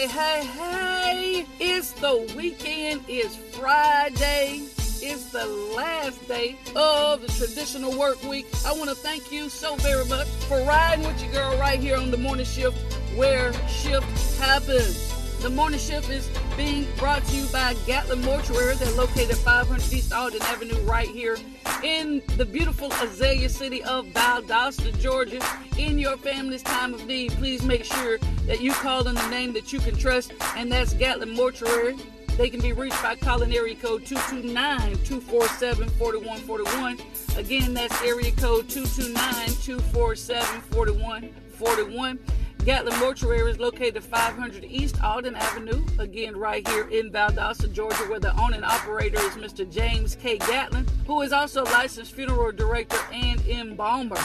Hey, hey, hey! It's the weekend. It's Friday. It's the last day of the traditional work week. I want to thank you so very much for riding with your girl right here on the morning shift where shift happens. The morning shift is being brought to you by Gatlin Mortuary. They're located 500 East Alden Avenue right here in the beautiful Azalea city of Valdosta, Georgia. In your family's time of need, please make sure that you call on the name that you can trust, and that's Gatlin Mortuary. They can be reached by calling area code 229-247-4141. Again, that's area code 229-247-4141. Gatlin Mortuary is located at 500 East Alden Avenue, again right here in Valdosta, Georgia, where the owner and operator is Mr. James K. Gatlin, who is also licensed funeral director and embalmer.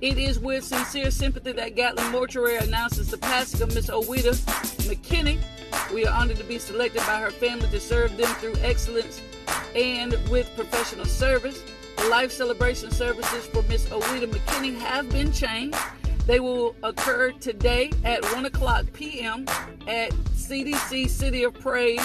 It is with sincere sympathy that Gatlin Mortuary announces the passing of Miss Owita McKinney. We are honored to be selected by her family to serve them through excellence and with professional service. The life celebration services for Miss Owita McKinney have been changed they will occur today at 1 o'clock p.m. at CDC City of Praise,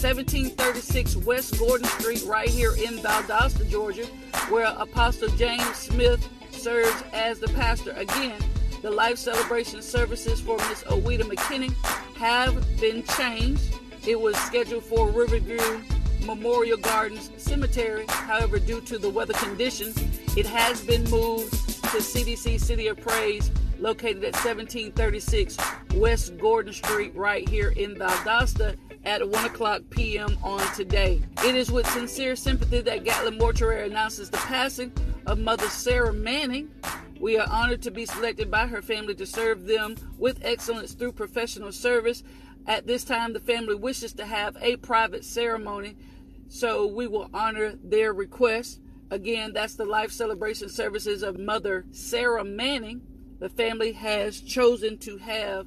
1736 West Gordon Street, right here in Valdosta, Georgia, where Apostle James Smith serves as the pastor. Again, the life celebration services for Miss Owita McKinney have been changed. It was scheduled for Riverview Memorial Gardens Cemetery. However, due to the weather conditions, it has been moved to CDC City of Praise, located at 1736 West Gordon Street, right here in Valdosta at 1 o'clock p.m. on today. It is with sincere sympathy that Gatlin Mortuary announces the passing of Mother Sarah Manning. We are honored to be selected by her family to serve them with excellence through professional service. At this time, the family wishes to have a private ceremony, so we will honor their request. Again, that's the life celebration services of Mother Sarah Manning. The family has chosen to have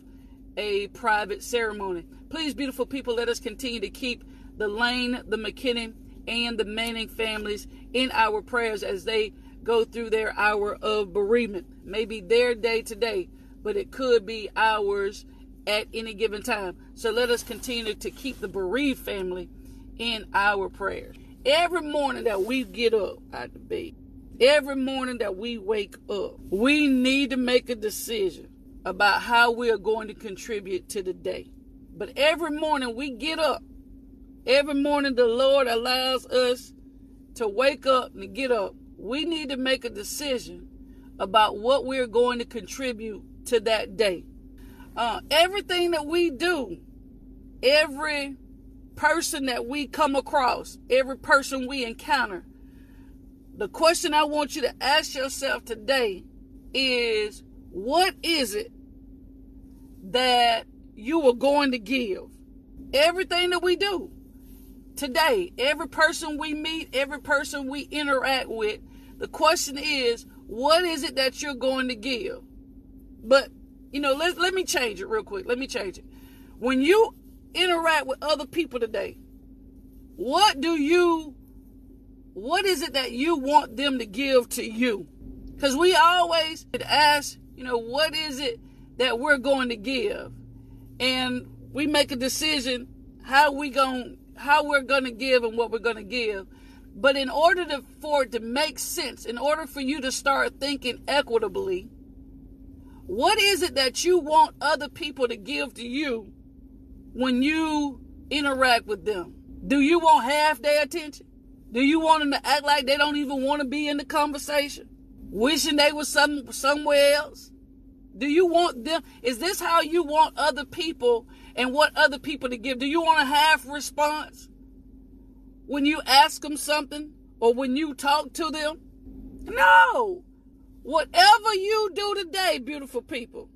a private ceremony. Please, beautiful people, let us continue to keep the Lane, the McKinney, and the Manning families in our prayers as they go through their hour of bereavement. Maybe their day today, but it could be ours at any given time. So let us continue to keep the bereaved family in our prayers. Every morning that we get up out of bed, every morning that we wake up, we need to make a decision about how we are going to contribute to the day. But every morning we get up, every morning the Lord allows us to wake up and get up. We need to make a decision about what we're going to contribute to that day. Uh, everything that we do, every person that we come across, every person we encounter, the question I want you to ask yourself today is what is it that you are going to give? Everything that we do today, every person we meet, every person we interact with, the question is, what is it that you're going to give? But, you know, let, let me change it real quick. Let me change it. When you interact with other people today, what do you, what is it that you want them to give to you? Because we always ask, you know, what is it that we're going to give? And we make a decision how we going how we're going to give and what we're going to give. But in order to, for it to make sense, in order for you to start thinking equitably, what is it that you want other people to give to you when you interact with them? Do you want half their attention? Do you want them to act like they don't even want to be in the conversation? Wishing they were some somewhere else? Do you want them? Is this how you want other people and what other people to give? Do you want a half response when you ask them something or when you talk to them? No. Whatever you do today, beautiful people,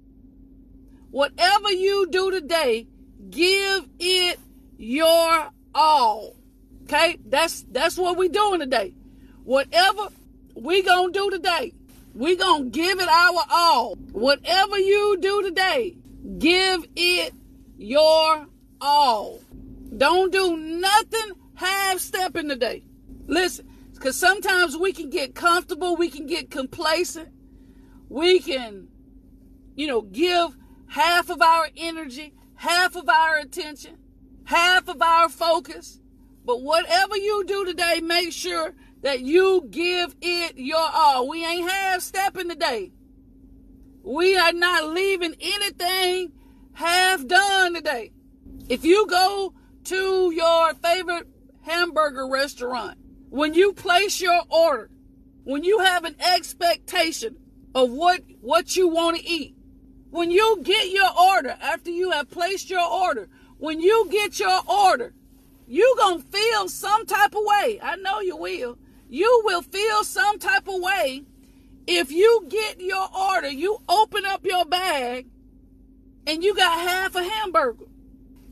whatever you do today, give it your all. Okay? That's that's what we're doing today. Whatever we gonna do today, we gonna give it our all. Whatever you do today, give it your all. Don't do nothing half stepping today. Listen, because sometimes we can get comfortable, we can get complacent, we can, you know, give half of our energy, half of our attention, half of our focus. But whatever you do today, make sure that you give it your all. We ain't half stepping today. We are not leaving anything half done today. If you go to your favorite hamburger restaurant, when you place your order, when you have an expectation of what, what you want to eat, when you get your order, after you have placed your order, when you get your order, you gonna feel some type of way. I know you will. You will feel some type of way if you get your order, you open up your bag, and you got half a hamburger,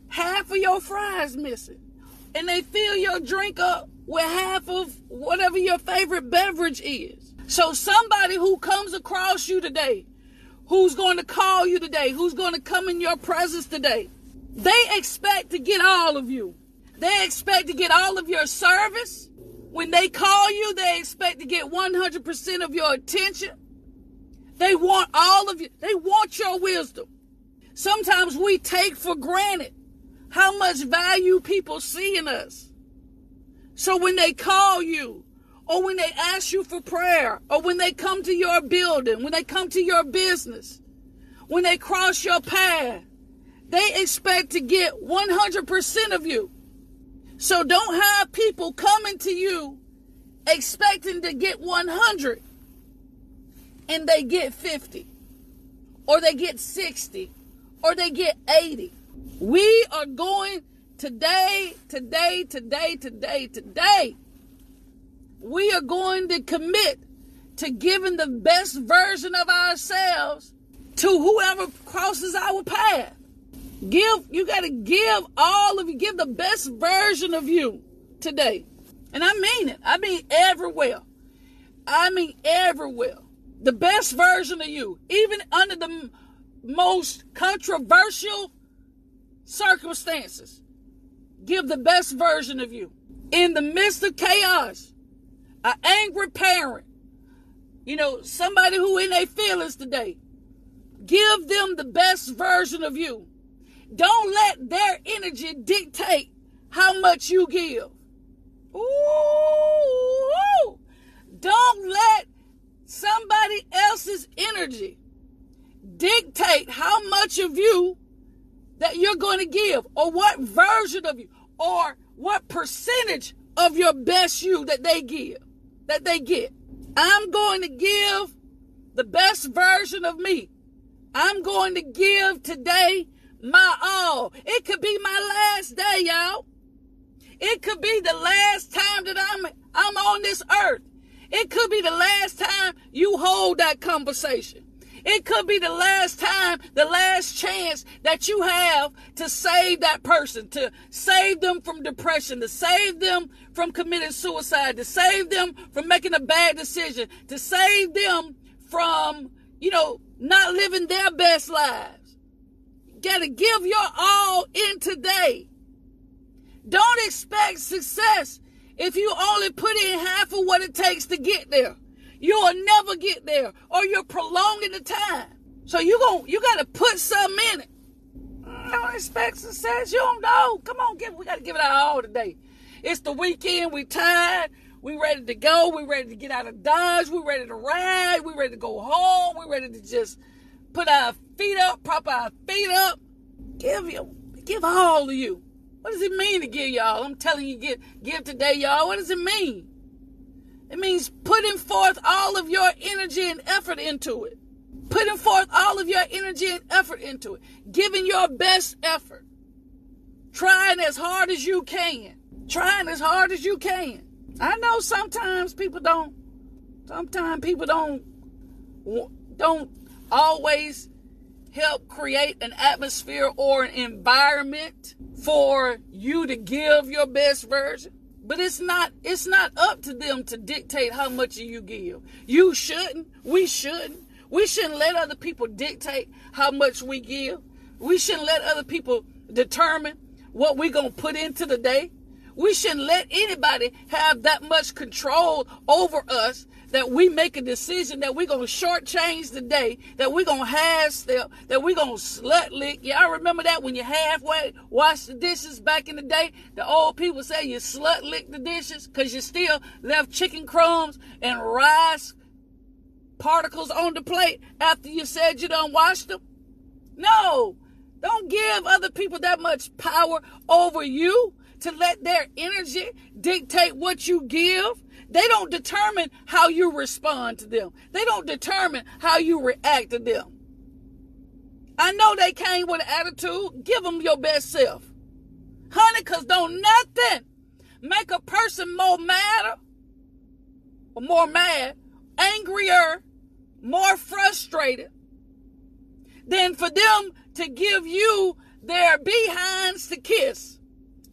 half of your fries missing, and they fill your drink up with half of whatever your favorite beverage is. So somebody who comes across you today, who's going to call you today, who's going to come in your presence today, they expect to get all of you. They expect to get all of your service. When they call you, they expect to get 100% of your attention. They want all of you. They want your wisdom. Sometimes we take for granted how much value people see in us. So when they call you, or when they ask you for prayer, or when they come to your building, when they come to your business, when they cross your path, they expect to get 100% of you. So don't have people coming to you expecting to get 100 and they get 50 or they get 60 or they get 80. We are going today, today, today, today, today. We are going to commit to giving the best version of ourselves to whoever crosses our path. Give, you got to give all of you, give the best version of you today. And I mean it. I mean everywhere. I mean everywhere. The best version of you, even under the most controversial circumstances. Give the best version of you. In the midst of chaos, an angry parent, you know, somebody who in their feelings today, give them the best version of you. Don't let their energy dictate how much you give. Ooh, don't let somebody else's energy dictate how much of you that you're going to give or what version of you or what percentage of your best you that they give that they get i'm going to give the best version of me i'm going to give today my all. It could be my last day, y'all. It could be the last time that I'm I'm on this earth. It could be the last time you hold that conversation. It could be the last time, the last chance that you have to save that person, to save them from depression, to save them from committing suicide, to save them from making a bad decision, to save them from, you know, not living their best lives got to give your all in today. Don't expect success if you only put in half of what it takes to get there. You'll never get there or you're prolonging the time. So you going you got to put some in it. Don't expect success. You don't know. Come on, give, we got to give it our all today. It's the weekend. We tired. We ready to go. We ready to get out of Dodge. We ready to ride. We ready to go home. We ready to just put our feet up, prop our feet up, give you, give all of you. What does it mean to give y'all? I'm telling you, give, give today, y'all. What does it mean? It means putting forth all of your energy and effort into it. Putting forth all of your energy and effort into it. Giving your best effort. Trying as hard as you can. Trying as hard as you can. I know sometimes people don't, sometimes people don't, don't always help create an atmosphere or an environment for you to give your best version but it's not it's not up to them to dictate how much you give. You shouldn't we shouldn't. We shouldn't let other people dictate how much we give. We shouldn't let other people determine what we're going to put into the day. We shouldn't let anybody have that much control over us that we make a decision that we're gonna shortchange the day, that we're gonna half step, that we're gonna slut lick. Y'all remember that when you halfway wash the dishes back in the day? The old people say you slut lick the dishes because you still left chicken crumbs and rice particles on the plate after you said you don't wash them. No, don't give other people that much power over you to let their energy dictate what you give. They don't determine how you respond to them. They don't determine how you react to them. I know they came with an attitude. Give them your best self. Honey, because don't nothing make a person more mad or more mad, angrier, more frustrated than for them to give you their behinds to kiss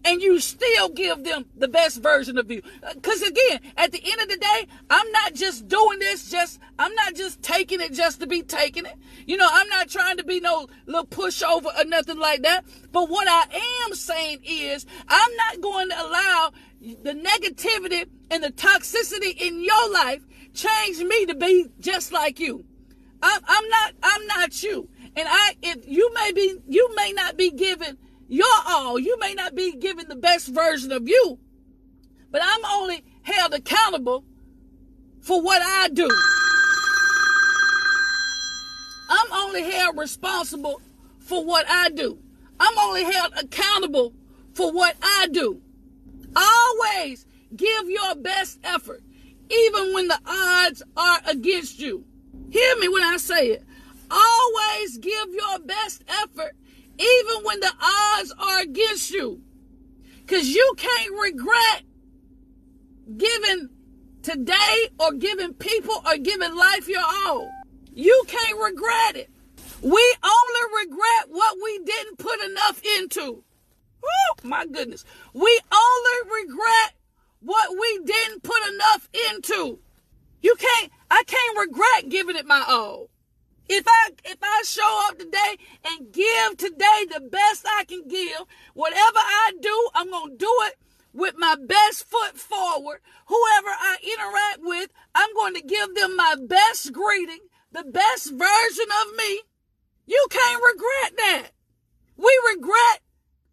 and you still give them the best version of you. Uh, because again, at the end of the day, I'm not just doing this just, I'm not just taking it just to be taking it. You know, I'm not trying to be no little pushover or nothing like that. But what I am saying is, I'm not going to allow the negativity and the toxicity in your life change me to be just like you. I'm, I'm not, I'm not you. And I, if you may be, you may not be given your all. You may not be given the best version of you, but I'm only held accountable for what I do. I'm only held responsible for what I do. I'm only held accountable for what I do. Always give your best effort, even when the odds are against you. Hear me when I say it. Always give your best effort, even when the odds are against you. Because you can't regret giving today or giving people or giving life your all. You can't regret it. We only regret what we didn't put enough into. Oh, my goodness. We only regret what we didn't put enough into. You can't, I can't regret giving it my all. If I if I show up today and give today the best I can give, whatever I do, I'm gonna do it with my best foot forward. Whoever I interact with, I'm going to give them my best greeting, the best version of me. You can't regret that. We regret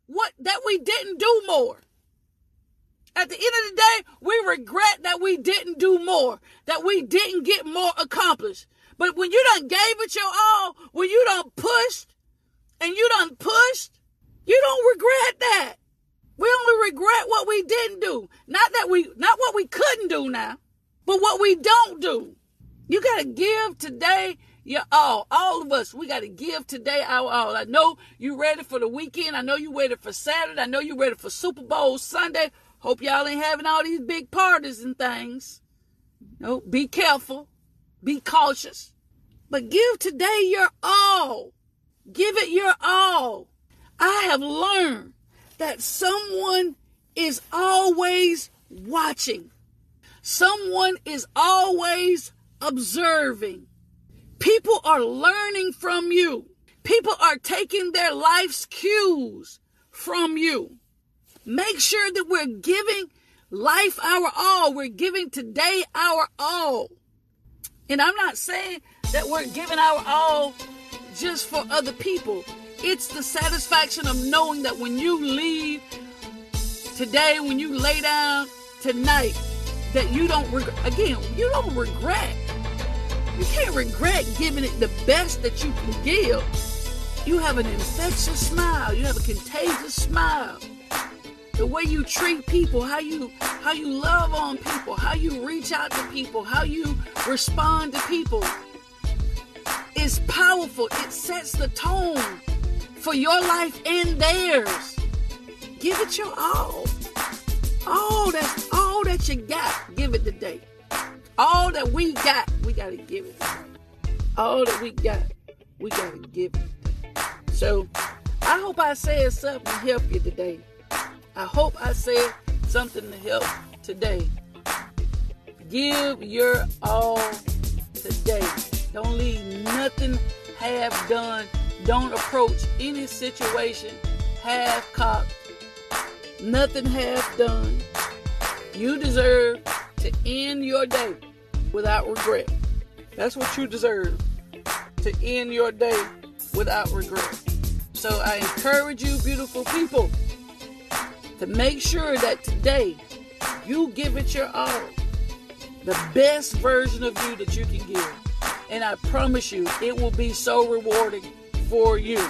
what that we didn't do more. At the end of the day, we regret that we didn't do more, that we didn't get more accomplished. But when you done gave it your all, when you done pushed and you done pushed, you don't regret that. We only regret what we didn't do. Not that we, not what we couldn't do now, but what we don't do. You got to give today your all. All of us, we got to give today our all. I know you ready for the weekend. I know you ready for Saturday. I know you ready for Super Bowl Sunday. Hope y'all ain't having all these big parties and things. No, be careful. Be cautious. But give today your all. Give it your all. I have learned that someone is always watching. Someone is always observing. People are learning from you. People are taking their life's cues from you. Make sure that we're giving life our all. We're giving today our all. And I'm not saying that we're giving our all just for other people. It's the satisfaction of knowing that when you leave today, when you lay down tonight, that you don't regret. Again, you don't regret. You can't regret giving it the best that you can give. You have an infectious smile. You have a contagious smile the way you treat people, how you how you love on people, how you reach out to people, how you respond to people is powerful. It sets the tone for your life and theirs. Give it your all. All that all that you got, give it today. All that we got, we gotta give it. All that we got, we gotta give it. So I hope I said something to help you today. I hope I said something to help today. Give your all today. Don't leave nothing half done. Don't approach any situation half cocked. Nothing half done. You deserve to end your day without regret. That's what you deserve to end your day without regret. So I encourage you, beautiful people, to make sure that today you give it your all. The best version of you that you can give. And I promise you, it will be so rewarding for you.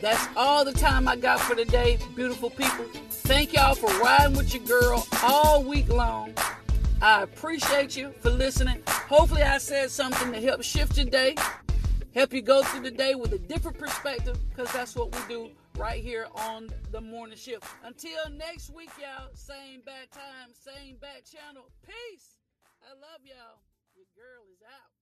That's all the time I got for today, beautiful people. Thank y'all for riding with your girl all week long. I appreciate you for listening. Hopefully, I said something to help shift your day, help you go through the day with a different perspective, because that's what we do right here on the morning shift. Until next week, y'all, same bad time, same bad channel. Peace. I love y'all. Your girl is out.